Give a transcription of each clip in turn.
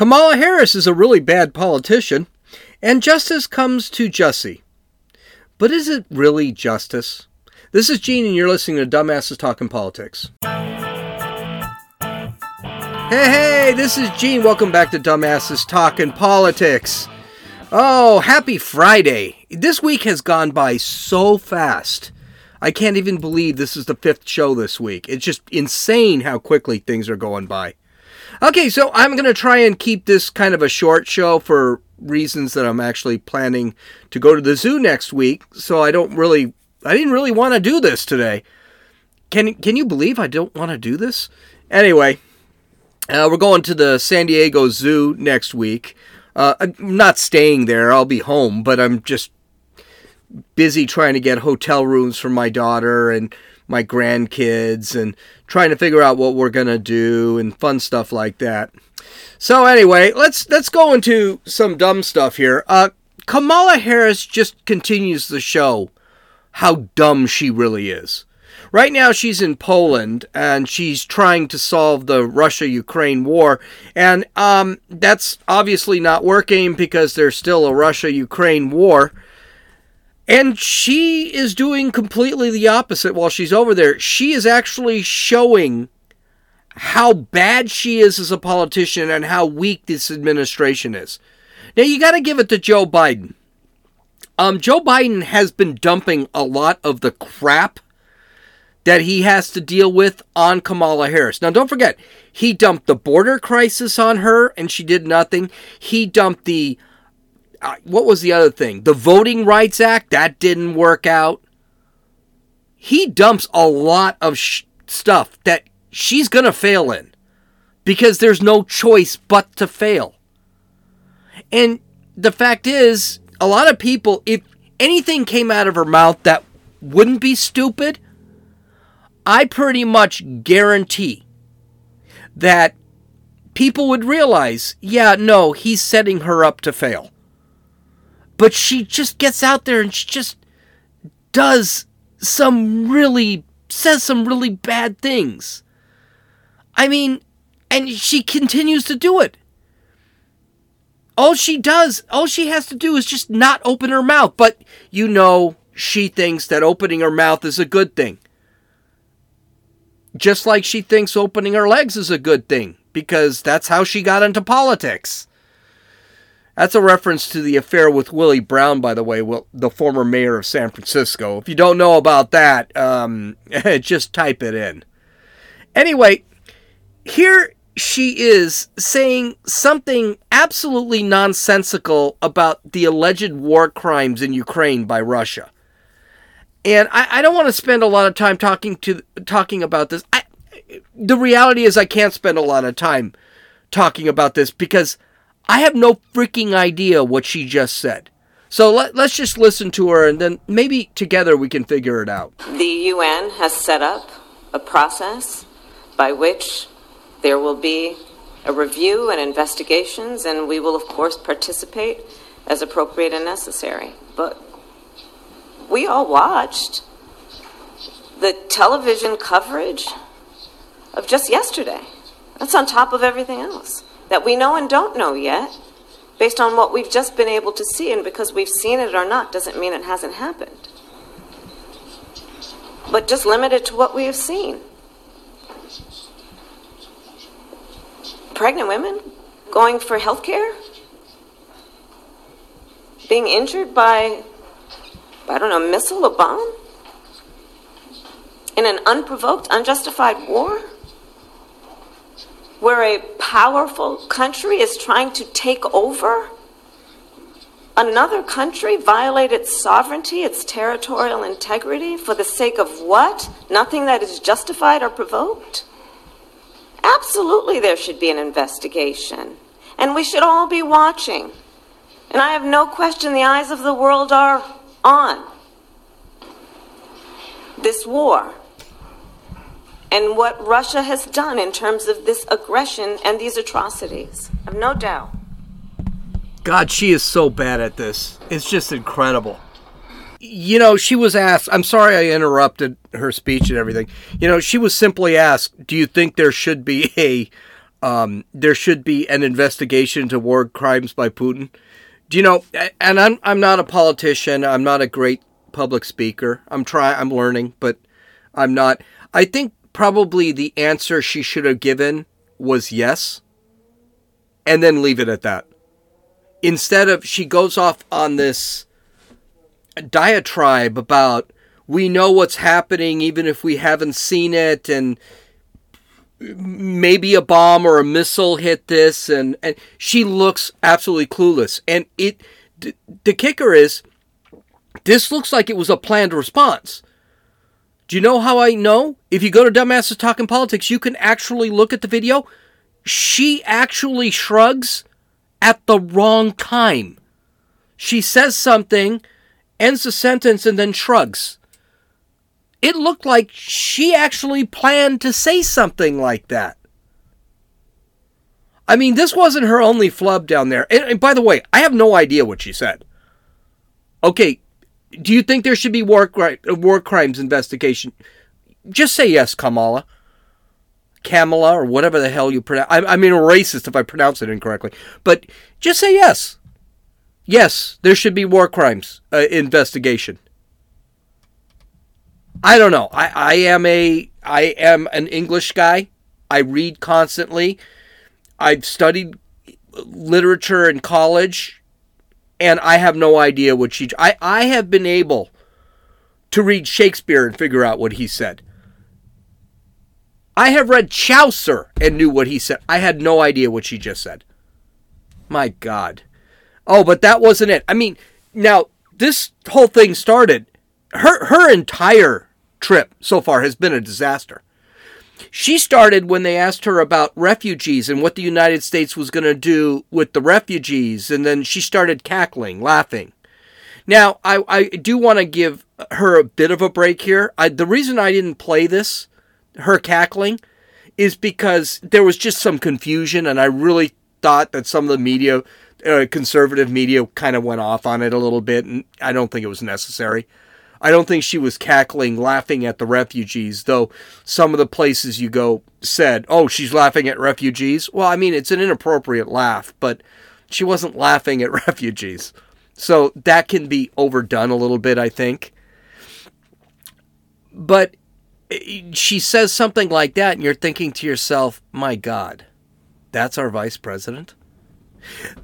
Kamala Harris is a really bad politician, and justice comes to Jussie. But is it really justice? This is Gene, and you're listening to Dumbasses Talking Politics. Hey, hey, this is Gene. Welcome back to Dumbasses Talking Politics. Oh, happy Friday. This week has gone by so fast. I can't even believe this is the fifth show this week. It's just insane how quickly things are going by. Okay, so I'm going to try and keep this kind of a short show for reasons that I'm actually planning to go to the zoo next week, so I don't really I didn't really want to do this today. Can can you believe I don't want to do this? Anyway, uh, we're going to the San Diego Zoo next week. Uh, I'm not staying there. I'll be home, but I'm just busy trying to get hotel rooms for my daughter and my grandkids and trying to figure out what we're going to do and fun stuff like that. So anyway, let's let's go into some dumb stuff here. Uh, Kamala Harris just continues the show how dumb she really is. Right now, she's in Poland and she's trying to solve the Russia Ukraine war. And um, that's obviously not working because there's still a Russia Ukraine war. And she is doing completely the opposite while she's over there. She is actually showing how bad she is as a politician and how weak this administration is. Now, you got to give it to Joe Biden. Um, Joe Biden has been dumping a lot of the crap that he has to deal with on Kamala Harris. Now, don't forget, he dumped the border crisis on her and she did nothing. He dumped the, what was the other thing? The Voting Rights Act, that didn't work out. He dumps a lot of sh- stuff that she's going to fail in because there's no choice but to fail. And the fact is, a lot of people, if anything came out of her mouth that wouldn't be stupid, I pretty much guarantee that people would realize, yeah, no, he's setting her up to fail. But she just gets out there and she just does some really, says some really bad things. I mean, and she continues to do it. All she does, all she has to do is just not open her mouth. But you know, she thinks that opening her mouth is a good thing. Just like she thinks opening her legs is a good thing, because that's how she got into politics. That's a reference to the affair with Willie Brown, by the way, the former mayor of San Francisco. If you don't know about that, um, just type it in. Anyway, here she is saying something absolutely nonsensical about the alleged war crimes in Ukraine by Russia and I, I don't want to spend a lot of time talking to talking about this. I, the reality is, I can't spend a lot of time talking about this because I have no freaking idea what she just said. So let, let's just listen to her, and then maybe together we can figure it out. The UN has set up a process by which there will be a review and investigations, and we will, of course, participate as appropriate and necessary. But we all watched the television coverage of just yesterday. That's on top of everything else that we know and don't know yet, based on what we've just been able to see. And because we've seen it or not doesn't mean it hasn't happened. But just limited to what we have seen. Pregnant women going for health care, being injured by I don't know, a missile, a bomb? In an unprovoked, unjustified war? Where a powerful country is trying to take over another country, violate its sovereignty, its territorial integrity, for the sake of what? Nothing that is justified or provoked? Absolutely, there should be an investigation. And we should all be watching. And I have no question the eyes of the world are on this war and what Russia has done in terms of this aggression and these atrocities. I've no doubt. God, she is so bad at this. It's just incredible. You know, she was asked, I'm sorry I interrupted her speech and everything. You know, she was simply asked, Do you think there should be a um, there should be an investigation into war crimes by Putin. Do you know? And I'm I'm not a politician. I'm not a great public speaker. I'm trying. I'm learning, but I'm not. I think probably the answer she should have given was yes, and then leave it at that. Instead of she goes off on this diatribe about we know what's happening even if we haven't seen it and maybe a bomb or a missile hit this and, and she looks absolutely clueless and it the, the kicker is this looks like it was a planned response do you know how i know if you go to dumbasses talking politics you can actually look at the video she actually shrugs at the wrong time she says something ends the sentence and then shrugs it looked like she actually planned to say something like that. I mean, this wasn't her only flub down there. And, and, by the way, I have no idea what she said. Okay, do you think there should be war, war crimes investigation? Just say yes, Kamala. Kamala, or whatever the hell you pronounce. I, I mean, a racist if I pronounce it incorrectly. But just say yes. Yes, there should be war crimes uh, investigation. I don't know. I, I am a I am an English guy. I read constantly. I've studied literature in college, and I have no idea what she. I, I have been able to read Shakespeare and figure out what he said. I have read Chaucer and knew what he said. I had no idea what she just said. My God. Oh, but that wasn't it. I mean, now this whole thing started. Her her entire trip so far has been a disaster. She started when they asked her about refugees and what the United States was going to do with the refugees, and then she started cackling, laughing. Now, I, I do want to give her a bit of a break here. I, the reason I didn't play this, her cackling, is because there was just some confusion, and I really thought that some of the media, uh, conservative media, kind of went off on it a little bit, and I don't think it was necessary. I don't think she was cackling, laughing at the refugees, though some of the places you go said, oh, she's laughing at refugees. Well, I mean, it's an inappropriate laugh, but she wasn't laughing at refugees. So that can be overdone a little bit, I think. But eh, she says something like that, and you're thinking to yourself, my God, that's our vice president?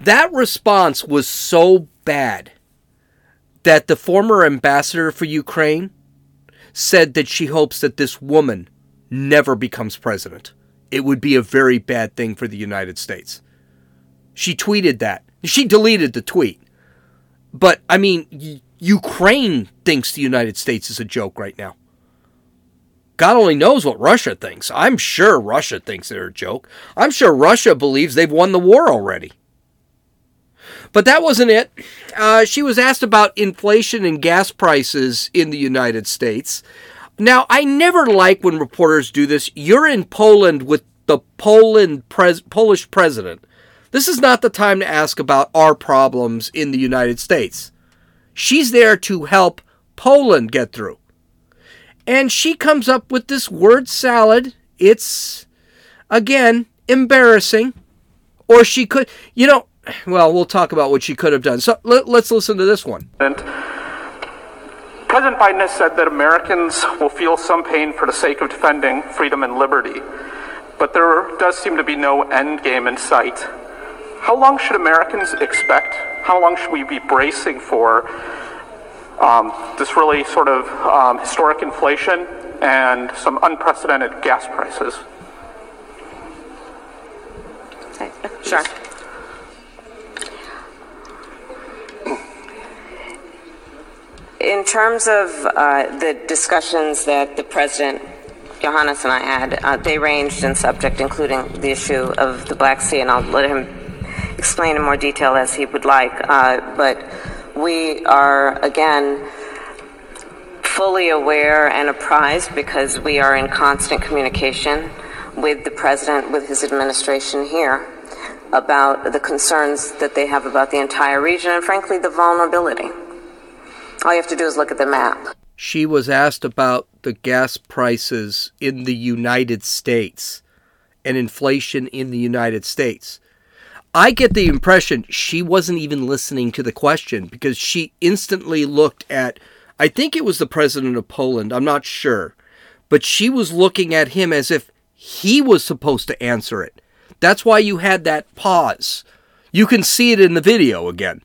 That response was so bad that the former ambassador for Ukraine said that she hopes that this woman never becomes president. It would be a very bad thing for the United States. She tweeted that. She deleted the tweet. But, I mean, y- Ukraine thinks the United States is a joke right now. God only knows what Russia thinks. I'm sure Russia thinks they're a joke. I'm sure Russia believes they've won the war already. But that wasn't it. Uh, she was asked about inflation and gas prices in the United States. Now, I never like when reporters do this. You're in Poland with the Poland pres- Polish president. This is not the time to ask about our problems in the United States. She's there to help Poland get through. And she comes up with this word salad. It's, again, embarrassing. Or she could, you know, well, we'll talk about what she could have done. So let, us listen to this one. President Biden has said that Americans will feel some pain for the sake of defending freedom and liberty, but there does seem to be no end game in sight. How long should Americans expect? How long should we be bracing for um, this really sort of um, historic inflation and some unprecedented gas prices? Sure. In terms of uh, the discussions that the president, Johannes, and I had, uh, they ranged in subject, including the issue of the Black Sea, and I'll let him explain in more detail as he would like. Uh, but we are, again, fully aware and apprised because we are in constant communication with the president, with his administration here, about the concerns that they have about the entire region and, frankly, the vulnerability. All you have to do is look at the map. She was asked about the gas prices in the United States. and inflation in the United States. I get the impression she wasn't even listening to the question because she instantly looked at, I think it was the president of Poland, I'm not sure, but she was looking at him as if he was supposed to answer it. That's why you had that pause. You can see it in the video again.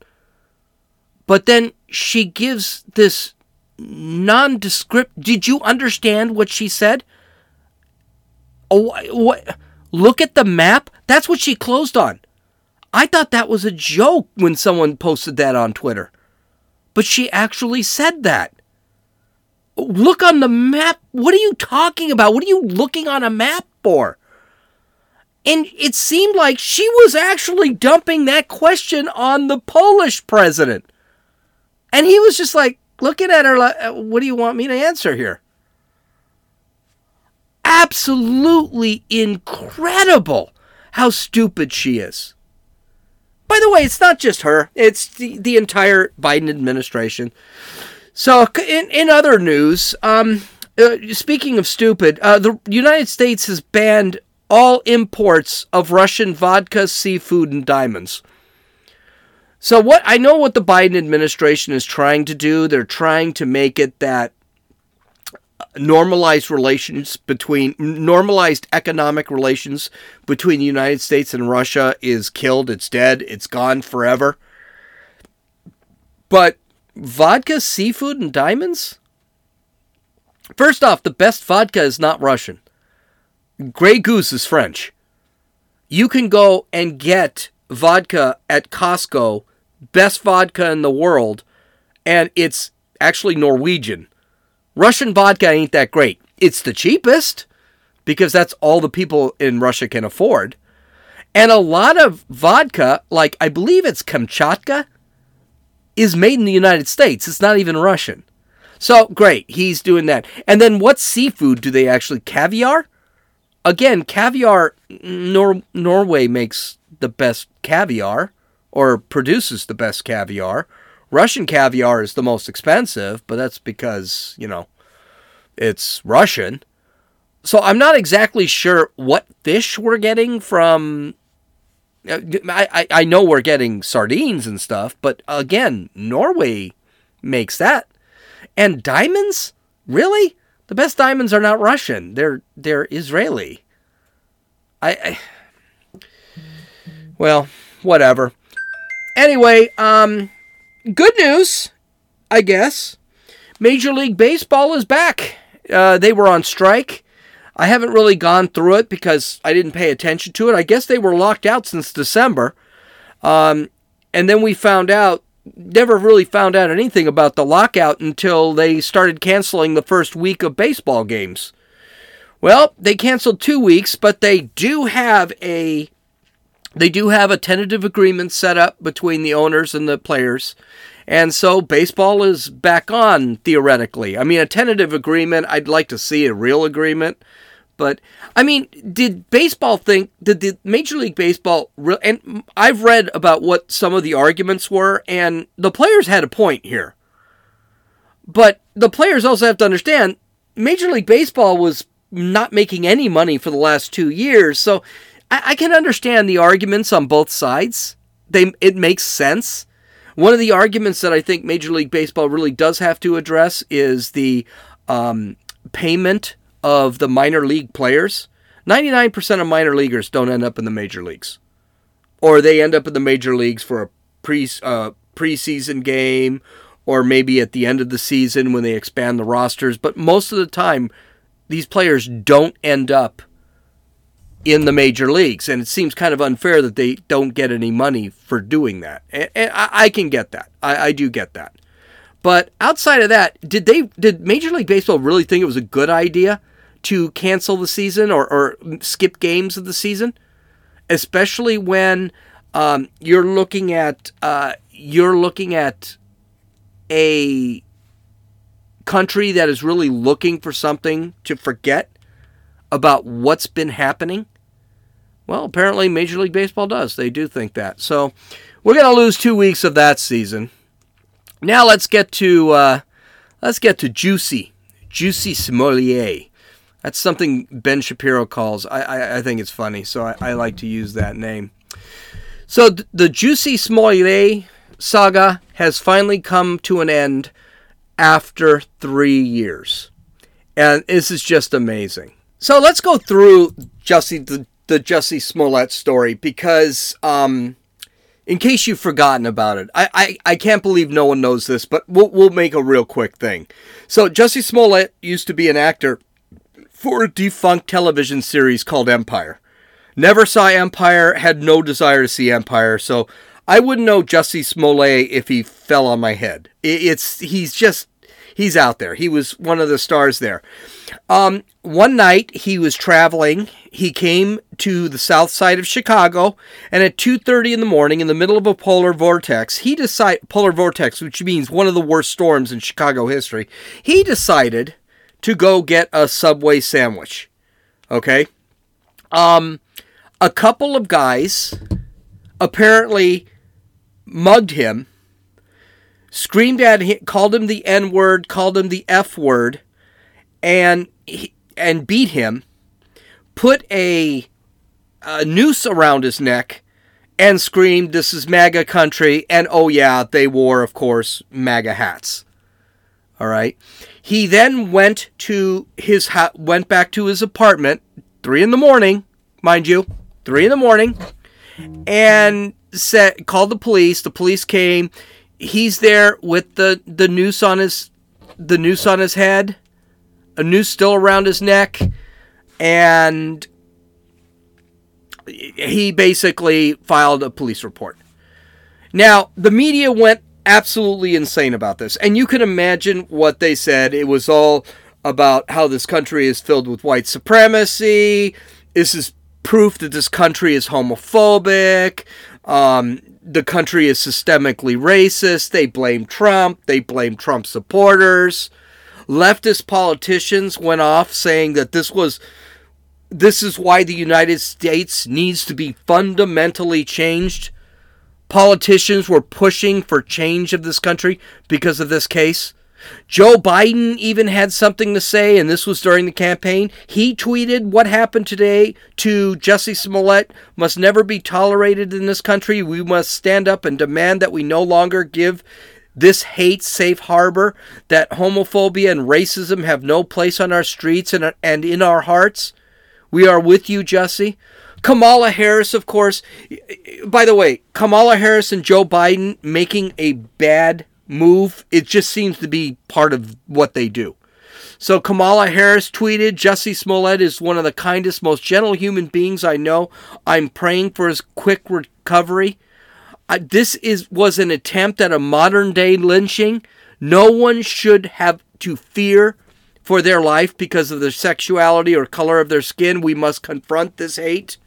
But then she gives this nondescript. Did you understand what she said? Oh, what? Look at the map. That's what she closed on. I thought that was a joke when someone posted that on Twitter. But she actually said that. Look on the map. What are you talking about? What are you looking on a map for? And it seemed like she was actually dumping that question on the Polish president. And he was just like looking at her like, uh, what do you want me to answer here? Absolutely incredible how stupid she is. By the way, it's not just her, it's the, the entire Biden administration. So, in, in other news, um, uh, speaking of stupid, uh, the United States has banned all imports of Russian vodka, seafood, and diamonds. So what I know what the Biden administration is trying to do, they're trying to make it that uh, normalized relations between normalized economic relations between the United States and Russia is killed, it's dead, it's gone forever. But vodka, seafood and diamonds? First off, the best vodka is not Russian. Grey Goose is French. You can go and get vodka at Costco best vodka in the world, and it's actually Norwegian. Russian vodka ain't that great. It's the cheapest because that's all the people in Russia can afford. And a lot of vodka, like I believe it's Kamchatka, is made in the United States. It's not even Russian. So great, he's doing that. And then what seafood do they actually caviar? Again, caviar Nor- Norway makes the best caviar or produces the best caviar. Russian caviar is the most expensive, but that's because, you know, it's Russian. So I'm not exactly sure what fish we're getting from. Uh, I, I know we're getting sardines and stuff, but again, Norway makes that. And diamonds? Really? The best diamonds are not Russian. They're they're Israeli. I, I well, whatever. Anyway, um, good news, I guess. Major League Baseball is back. Uh, they were on strike. I haven't really gone through it because I didn't pay attention to it. I guess they were locked out since December. Um, and then we found out, never really found out anything about the lockout until they started canceling the first week of baseball games. Well, they canceled two weeks, but they do have a they do have a tentative agreement set up between the owners and the players. And so baseball is back on theoretically. I mean, a tentative agreement, I'd like to see a real agreement. But I mean, did baseball think did the Major League Baseball and I've read about what some of the arguments were and the players had a point here. But the players also have to understand Major League Baseball was not making any money for the last 2 years. So I, I can understand the arguments on both sides. They it makes sense. One of the arguments that I think Major League Baseball really does have to address is the um, payment of the minor league players. 99% of minor leaguers don't end up in the major leagues. Or they end up in the major leagues for a pre uh, preseason game or maybe at the end of the season when they expand the rosters, but most of the time these players don't end up in the major leagues, and it seems kind of unfair that they don't get any money for doing that. And, and I, I, can get that. I, I do get that. But outside of that, did they did Major League Baseball really think it was a good idea to cancel the season or, or skip games of the season, especially when um, you're looking at uh, you're looking at a country that is really looking for something to forget about what's been happening well, apparently Major League Baseball does. They do think that. So we're going to lose two weeks of that season. Now let's get to uh, let's get to Juicy, Juicy Sommelier. That's something Ben Shapiro calls. I, I, I think it's funny, so I, I, like to use that name. So th- the Juicy Smollett saga has finally come to an end after three years. And this is just amazing. So let's go through Jussie, the, the Smollett story because, um, in case you've forgotten about it, I, I, I can't believe no one knows this, but we'll, we'll make a real quick thing. So Jussie Smollett used to be an actor for a defunct television series called Empire. Never saw Empire, had no desire to see Empire, so I wouldn't know Jussie Smollett if he fell on my head. It's he's just he's out there. He was one of the stars there. Um, one night he was traveling. He came to the south side of Chicago, and at 2:30 in the morning, in the middle of a polar vortex, he decided polar vortex, which means one of the worst storms in Chicago history. He decided to go get a Subway sandwich. Okay? Um a couple of guys apparently mugged him, screamed at him, called him the N word, called him the F word, and and beat him, put a, a noose around his neck, and screamed, "This is MAGA country!" And oh yeah, they wore, of course, MAGA hats. All right. He then went to his ha- went back to his apartment, three in the morning, mind you, three in the morning, and said called the police. The police came. He's there with the the noose on his the noose on his head, a noose still around his neck, and he basically filed a police report. Now, the media went absolutely insane about this. And you can imagine what they said. It was all about how this country is filled with white supremacy. This is proof that this country is homophobic. Um, the country is systemically racist. They blame Trump. They blame Trump supporters. Leftist politicians went off saying that this was this is why the United States needs to be fundamentally changed politicians were pushing for change of this country because of this case. Joe Biden even had something to say, and this was during the campaign. He tweeted, What happened today to Jesse Smollett must never be tolerated in this country. We must stand up and demand that we no longer give this hate safe harbor, that homophobia and racism have no place on our streets and, and in our hearts. We are with you, Jesse. Kamala Harris, of course. By the way, Kamala Harris and Joe Biden making a bad move, it just seems to be part of what they do. So Kamala Harris tweeted, Jussie Smollett is one of the kindest, most gentle human beings I know. I'm praying for his quick recovery. Uh, this is was an attempt at a modern day lynching. No one should have to fear for their life because of their sexuality or color of their skin. We must confront this hate.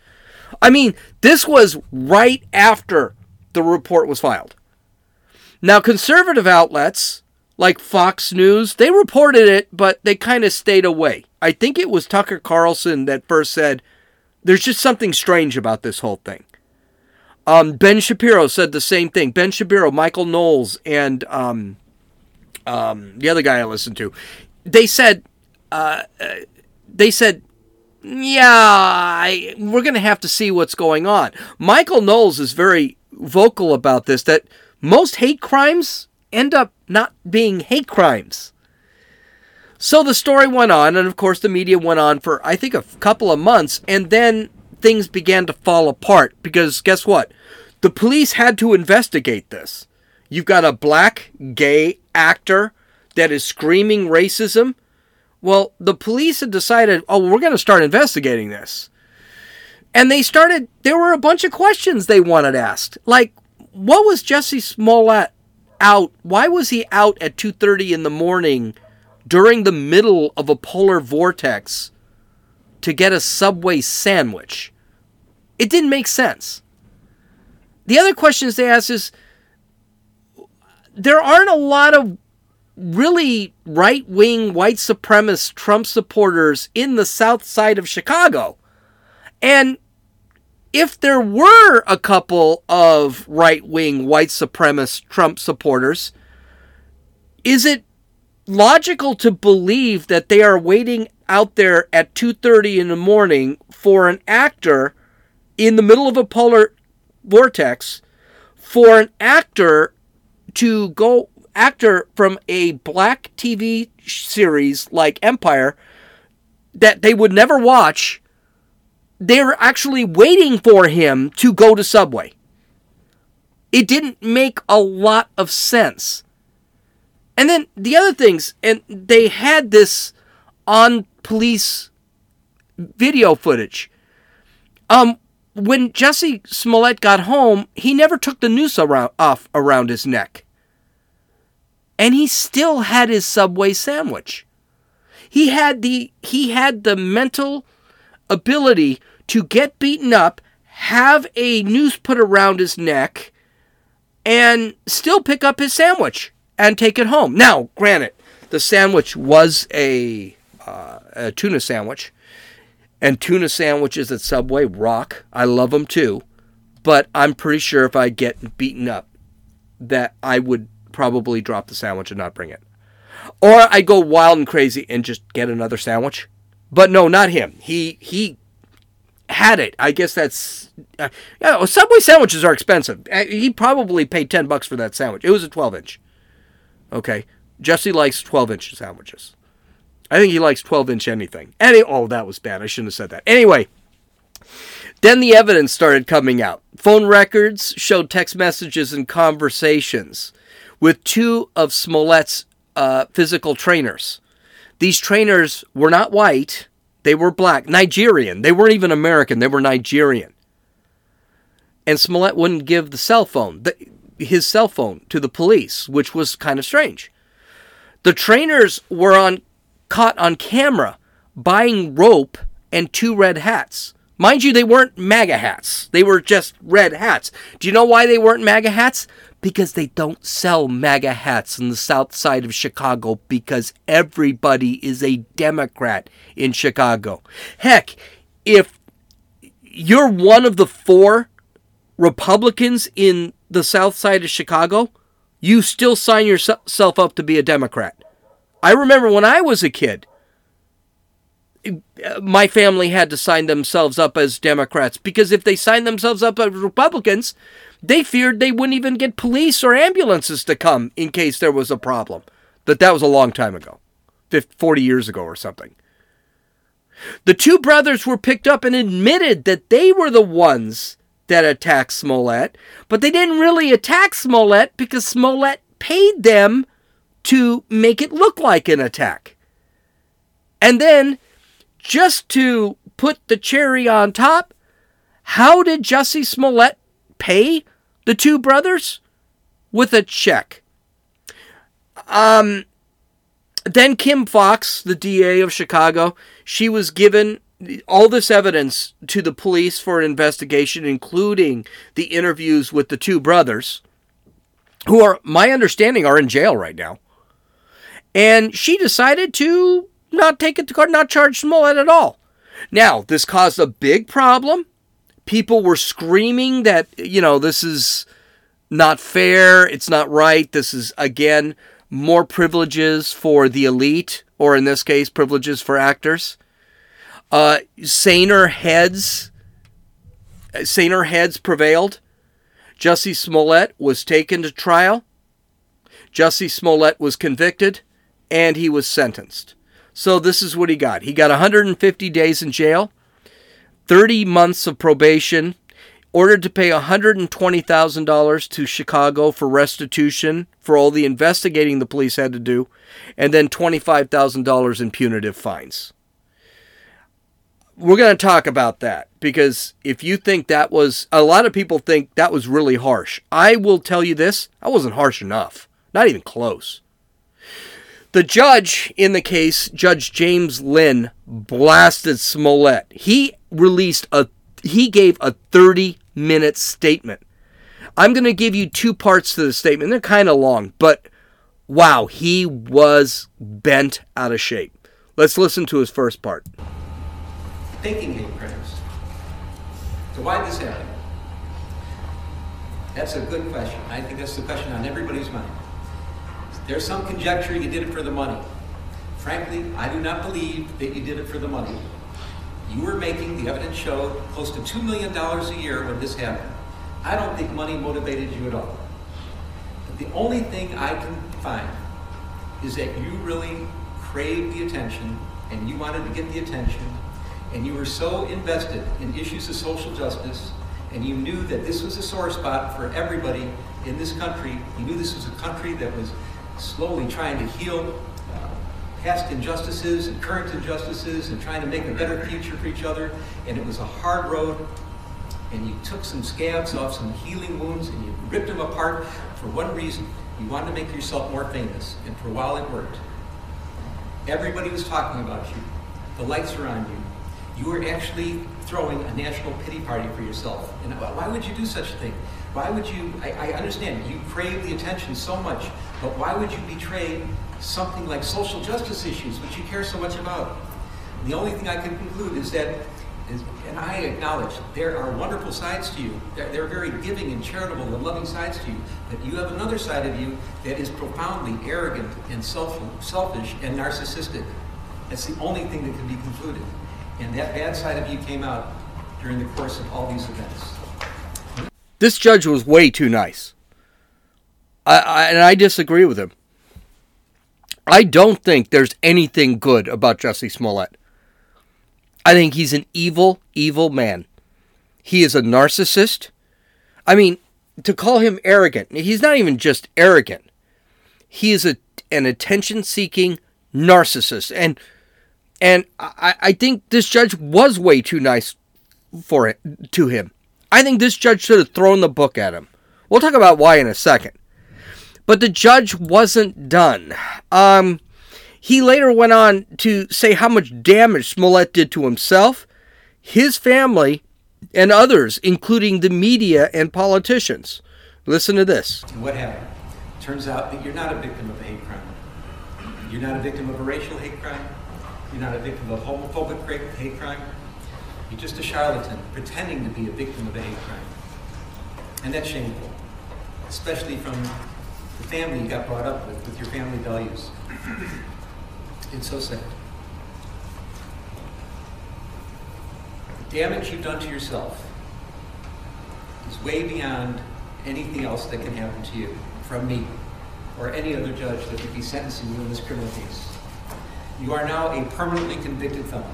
I mean, this was right after the report was filed. Now, conservative outlets like Fox News, they reported it, but they kind of stayed away. I think it was Tucker Carlson that first said, there's just something strange about this whole thing. Um, ben Shapiro said the same thing. Ben Shapiro, Michael Knowles, and um, um, the other guy I listened to, they said, uh, uh they said yeah, I, we're going to have to see what's going on. Michael Knowles is very vocal about this that most hate crimes end up not being hate crimes. So the story went on, and of course, the media went on for, I think, a couple of months, and then things began to fall apart because guess what? The police had to investigate this. You've got a black gay actor that is screaming racism well, the police had decided, oh, we're going to start investigating this. And they started, there were a bunch of questions they wanted asked. Like, what was Jesse Smollett out? Why was he out at 2.30 in the morning during the middle of a polar vortex to get a Subway sandwich? It didn't make sense. The other questions they asked is, there aren't a lot of really right wing white supremacist Trump supporters in the south side of Chicago. And if there were a couple of right wing white supremacist Trump supporters, is it logical to believe that they are waiting out there at 2:30 in the morning for an actor in the middle of a polar vortex for an actor to go actor from a black TV series like Empire that they would never watch they're actually waiting for him to go to Subway. It didn't make a lot of sense. And then the other things, and they had this on police video footage. Um, when Jesse Smollett got home, he never took the noose around, off around his neck. And he still had his Subway sandwich. He had the he had the mental ability to get beaten up, have a noose put around his neck, and still pick up his sandwich and take it home. Now, granted, the sandwich was a, uh, a tuna sandwich, and tuna sandwiches at Subway rock. I love them too, but I'm pretty sure if I get beaten up, that I would probably drop the sandwich and not bring it. Or I go wild and crazy and just get another sandwich. But no, not him. He he had it. I guess that's uh. Subway sandwiches are expensive. Uh, he probably paid ten bucks for that sandwich. It was a twelve inch. Okay, Jesse likes twelve inch sandwiches. I think he likes twelve inch anything. Any oh, that was bad. I shouldn't have said that. Anyway, then the evidence started coming out. Phone records showed text messages and conversations with two of Smollett's uh, physical trainers. These trainers were not white they were black, Nigerian. They weren't even American, they were Nigerian. And Smollett wouldn't give the cell phone, the, his cell phone, to the police, which was kind of strange. The trainers were on caught on camera buying rope and two red hats. Mind you, they weren't MAGA hats. They were just red hats. Do you know why they weren't MAGA hats? Because they don't sell MAGA hats on the south side of Chicago because everybody is a Democrat in Chicago. Heck, if you're one of the four Republicans in the south side of Chicago, you still sign yourself up to be a Democrat. I remember when I was a kid, my family had to sign themselves up as Democrats because if they signed themselves up as Republicans, they feared they wouldn't even get police or ambulances to come in case there was a problem. But that was a long time ago, 50, 40 years ago or something. The two brothers were picked up and admitted that they were the ones that attacked Smollett, but they didn't really attack Smollett because Smollett paid them to make it look like an attack. And then, just to put the cherry on top, how did Jussie Smollett pay the two brothers with a check. Um, then Kim Foxx, the DA of Chicago, she was given all this evidence to the police for an investigation, including the interviews with the two brothers, who are, my understanding, are in jail right now. And she decided to not take it to court, not charge Smollett at all. Now, this caused a big problem people were screaming that, you know, this is not fair, it's not right. This is, again, more privileges for the elite, or in this case, privileges for actors. Uh, saner heads, saner heads prevailed. Jussie Smollett was taken to trial. Jussie Smollett was convicted, and he was sentenced. So this is what he got. He got 150 days in jail. 30 months of probation, ordered to pay $120,000 to Chicago for restitution for all the investigating the police had to do, and then $25,000 in punitive fines. We're going to talk about that because if you think that was, a lot of people think that was really harsh. I will tell you this, I wasn't harsh enough. Not even close. The judge in the case, Judge James Linn, blasted Smollett. He released a he gave a 30 minute statement. I'm going to give you two parts to the statement. They're kind of long, but wow, he was bent out of shape. Let's listen to his first part. Thinking hate crimes. So why did this happen? That's a good question. I think that's the question on everybody's mind. There's some conjecture you did it for the money. Frankly, I do not believe that you did it for the money. You were making, the evidence showed, close to $2 million a year when this happened. I don't think money motivated you at all. But the only thing I can find is that you really craved the attention and you wanted to get the attention and you were so invested in issues of social justice and you knew that this was a sore spot for everybody in this country. You knew this was a country that was slowly trying to heal uh, past injustices and current injustices and trying to make a better future for each other. And it was a hard road. And you took some scabs off some healing wounds and you ripped them apart for one reason. You wanted to make yourself more famous. And for a while it worked. Everybody was talking about you. The lights were on you. You were actually throwing a national pity party for yourself. And why would you do such a thing? Why would you? I, I understand you crave the attention so much, but why would you betray something like social justice issues, which you care so much about? And the only thing I can conclude is that, is, and I acknowledge there are wonderful sides to you. There, there are very giving and charitable and loving sides to you, but you have another side of you that is profoundly arrogant and self, selfish and narcissistic. That's the only thing that can be concluded. And that bad side of you came out during the course of all these events. This judge was way too nice. I, I, and I disagree with him. I don't think there's anything good about Jesse Smollett. I think he's an evil, evil man. He is a narcissist. I mean, to call him arrogant, he's not even just arrogant. He is a, an attention seeking narcissist. And and I, I think this judge was way too nice for it to him. I think this judge should have thrown the book at him. We'll talk about why in a second. But the judge wasn't done. Um, he later went on to say how much damage Smollett did to himself, his family, and others, including the media and politicians. Listen to this. What happened? Turns out that you're not a victim of a hate crime. You're not a victim of a racial hate crime. You're not a victim of a homophobic hate crime. You're just a charlatan pretending to be a victim of a hate crime. And that's shameful, especially from the family you got brought up with, with your family values. It's so sad. The damage you've done to yourself is way beyond anything else that can happen to you from me or any other judge that could be sentencing you in this criminal case. You are now a permanently convicted felon.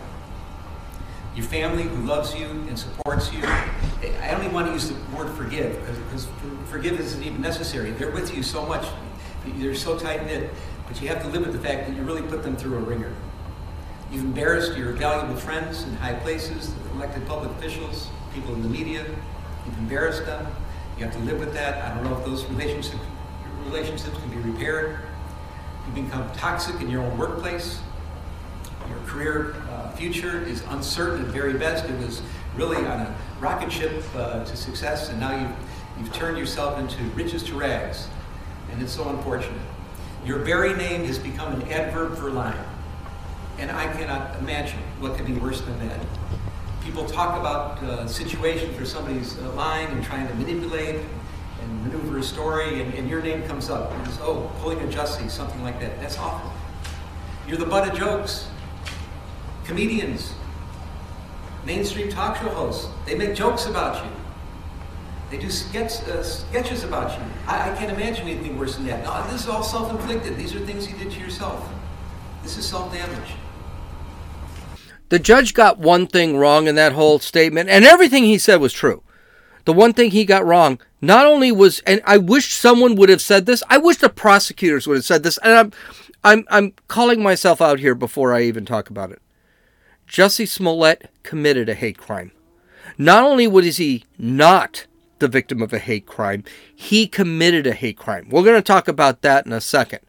Your family who loves you and supports you, Only want to use the word forgive because forgive isn't even necessary. They're with you so much, they're so tight knit, but you have to live with the fact that you really put them through a ringer. You've embarrassed your valuable friends in high places, elected public officials, people in the media. You've embarrassed them. You have to live with that. I don't know if those relationships, relationships can be repaired. You've become toxic in your own workplace your career uh, future is uncertain at very best. It was really on a rocket ship uh, to success, and now you've, you've turned yourself into riches to rags, and it's so unfortunate. Your very name has become an adverb for lying, and I cannot imagine what could be worse than that. People talk about uh, situations where somebody's uh, lying and trying to manipulate and maneuver a story, and, and your name comes up. And it's, oh, pulling a Jussie, something like that. That's awful. You're the butt of jokes comedians, mainstream talk show hosts. They make jokes about you. They do sketch, uh, sketches about you. I, I, can't imagine anything worse than that. No, this is all self-inflicted. These are things you did to yourself. This is self-damage. The judge got one thing wrong in that whole statement, and everything he said was true. The one thing he got wrong not only was, and I wish someone would have said this. I wish the prosecutors would have said this, and I'm, I'm, I'm calling myself out here before I even talk about it. Jussie Smollett committed a hate crime. Not only was he not the victim of a hate crime, he committed a hate crime. We're going to talk about that in a second.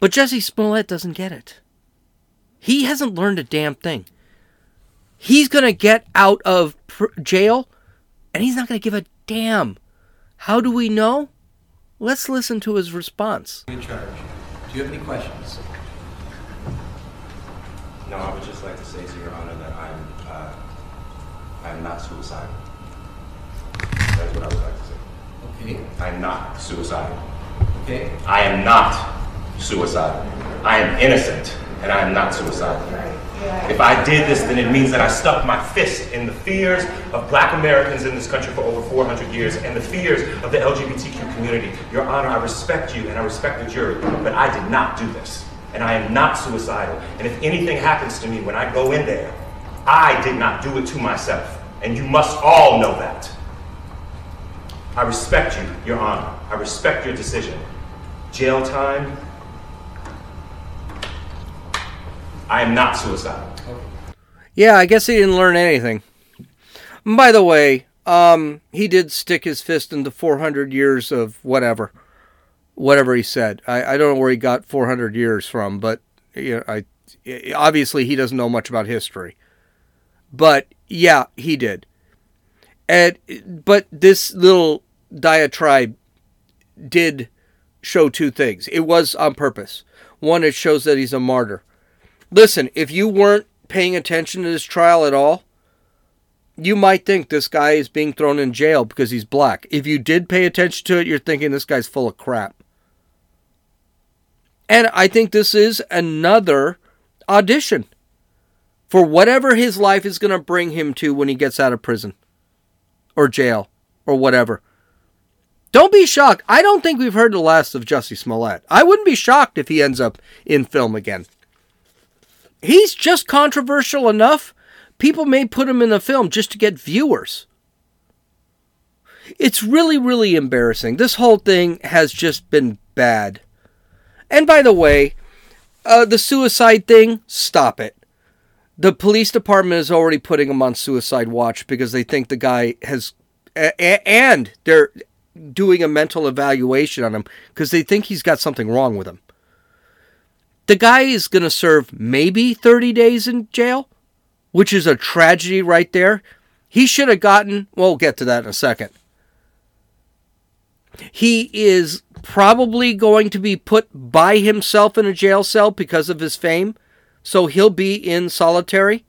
But Jesse Smollett doesn't get it. He hasn't learned a damn thing. He's going to get out of pr- jail and he's not going to give a damn. How do we know? Let's listen to his response. In charge. Do you have any questions? No, I would just like to say to Your Honor that I'm, uh, I'm not suicidal. That's what I would like to say. Okay. I'm not suicidal. Okay. I am not suicidal. I am innocent and I am not suicidal. If I did this, then it means that I stuck my fist in the fears of black Americans in this country for over 400 years and the fears of the LGBTQ community. Your Honor, I respect you and I respect the jury, but I did not do this. And I am not suicidal. And if anything happens to me when I go in there, I did not do it to myself. And you must all know that. I respect you, Your Honor. I respect your decision. Jail time. I am not suicidal. Yeah, I guess he didn't learn anything. By the way, um, he did stick his fist into 400 years of whatever, whatever he said. I, I don't know where he got 400 years from, but you know, I obviously he doesn't know much about history. But yeah, he did. And but this little diatribe did show two things. It was on purpose. One, it shows that he's a martyr. Listen, if you weren't paying attention to this trial at all, you might think this guy is being thrown in jail because he's black. If you did pay attention to it, you're thinking this guy's full of crap. And I think this is another audition for whatever his life is going to bring him to when he gets out of prison or jail or whatever. Don't be shocked. I don't think we've heard the last of Jussie Smollett. I wouldn't be shocked if he ends up in film again. He's just controversial enough. People may put him in a film just to get viewers. It's really, really embarrassing. This whole thing has just been bad. And by the way, uh, the suicide thing, stop it. The police department is already putting him on suicide watch because they think the guy has, a- and they're doing a mental evaluation on him because they think he's got something wrong with him. The guy is going to serve maybe 30 days in jail, which is a tragedy right there. He should have gotten, well, we'll get to that in a second. He is probably going to be put by himself in a jail cell because of his fame, so he'll be in solitary.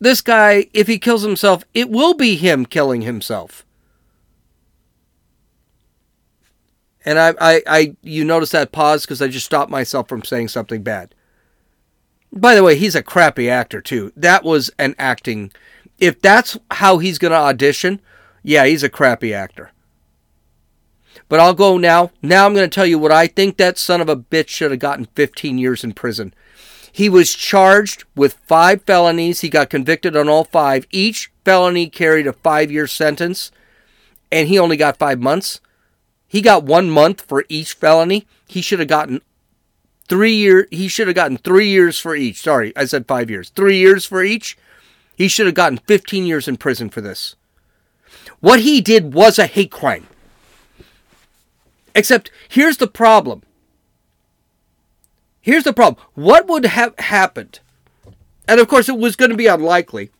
This guy, if he kills himself, it will be him killing himself. And I, I, I you notice that pause because I just stopped myself from saying something bad. By the way, he's a crappy actor too. That was an acting. If that's how he's going to audition, yeah, he's a crappy actor. But I'll go now. Now I'm going to tell you what I think that son of a bitch should have gotten 15 years in prison. He was charged with five felonies. He got convicted on all five. Each felony carried a five year sentence, and he only got five months. He got one month for each felony. He should have gotten three year. He should have gotten three years for each. Sorry, I said five years. Three years for each. He should have gotten 15 years in prison for this. What he did was a hate crime. Except here's the problem. Here's the problem. What would have happened? And of course, it was going to be unlikely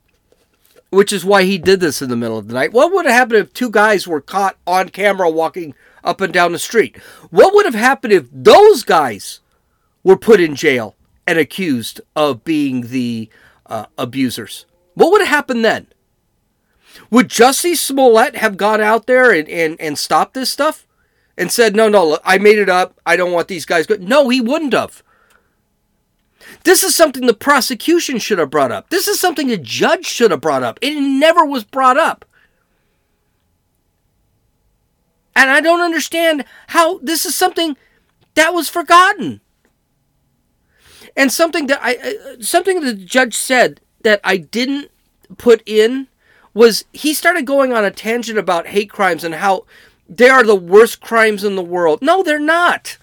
which is why he did this in the middle of the night. What would have happened if two guys were caught on camera walking up and down the street? What would have happened if those guys were put in jail and accused of being the uh, abusers? What would have happened then? Would Jussie Smollett have gone out there and, and, and stopped this stuff and said, no, no, I made it up. I don't want these guys. Go-. No, he wouldn't have. This is something the prosecution should have brought up. This is something the judge should have brought up. It never was brought up. And I don't understand how this is something that was forgotten. And something that I uh, something the judge said that I didn't put in was he started going on a tangent about hate crimes and how they are the worst crimes in the world. No, they're not.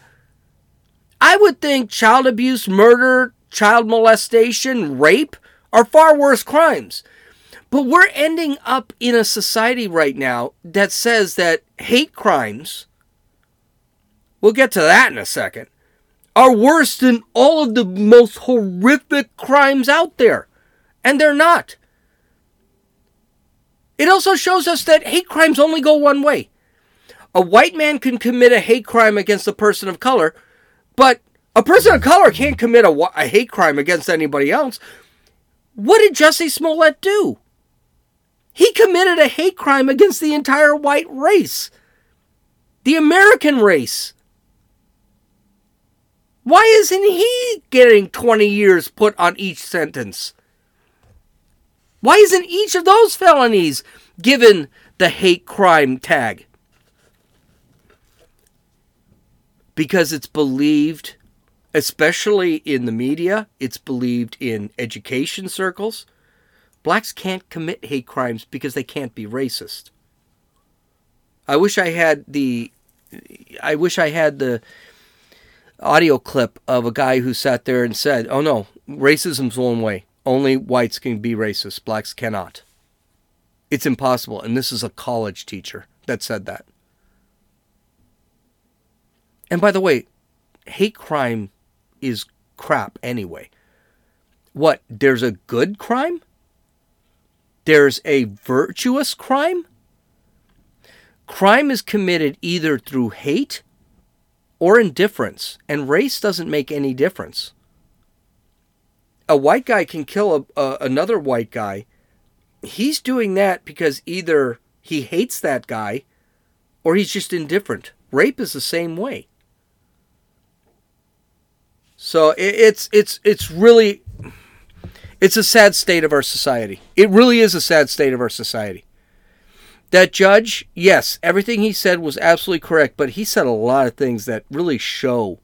I would think child abuse, murder, child molestation, rape are far worse crimes. But we're ending up in a society right now that says that hate crimes, we'll get to that in a second, are worse than all of the most horrific crimes out there. And they're not. It also shows us that hate crimes only go one way. A white man can commit a hate crime against a person of color, but a person of color can't commit a, a hate crime against anybody else. What did Jussie Smollett do? He committed a hate crime against the entire white race, the American race. Why isn't he getting 20 years put on each sentence? Why isn't each of those felonies given the hate crime tag? Because it's believed, especially in the media, it's believed in education circles. Blacks can't commit hate crimes because they can't be racist. I wish I had the I wish I had the audio clip of a guy who sat there and said, "Oh no, racism's one way. Only whites can be racist. Blacks cannot. It's impossible." And this is a college teacher that said that. And by the way, hate crime is crap anyway. What? There's a good crime? There's a virtuous crime? Crime is committed either through hate or indifference, and race doesn't make any difference. A white guy can kill a, another white guy. He's doing that because either he hates that guy or he's just indifferent. Rape is the same way. So it, it's it's it's really it's a sad state of our society. It really is a sad state of our society. That judge, yes, everything he said was absolutely correct, but he said a lot of things that really show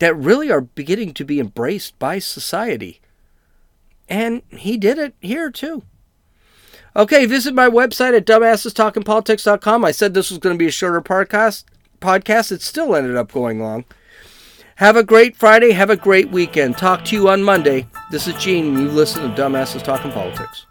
that really are beginning to be embraced by society. And he did it here too. Okay, visit my website at dumbassestalkingpolitics.com. I said this was going to be a shorter podcast. Podcast. It still ended up going long. Have a great Friday. Have a great weekend. Talk to you on Monday. This is Gene, and you listen to Dumbasses Talking Politics.